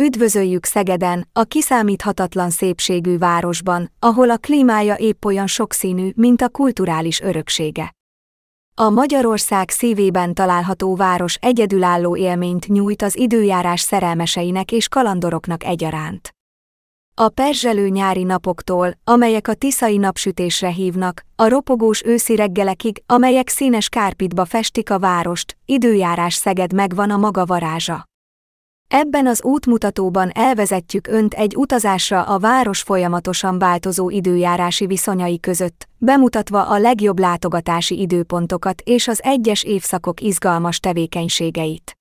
Üdvözöljük Szegeden, a kiszámíthatatlan szépségű városban, ahol a klímája épp olyan sokszínű, mint a kulturális öröksége. A Magyarország szívében található város egyedülálló élményt nyújt az időjárás szerelmeseinek és kalandoroknak egyaránt. A perzselő nyári napoktól, amelyek a tiszai napsütésre hívnak, a ropogós őszi reggelekig, amelyek színes kárpitba festik a várost, időjárás Szeged megvan a maga varázsa. Ebben az útmutatóban elvezetjük Önt egy utazásra a város folyamatosan változó időjárási viszonyai között, bemutatva a legjobb látogatási időpontokat és az egyes évszakok izgalmas tevékenységeit.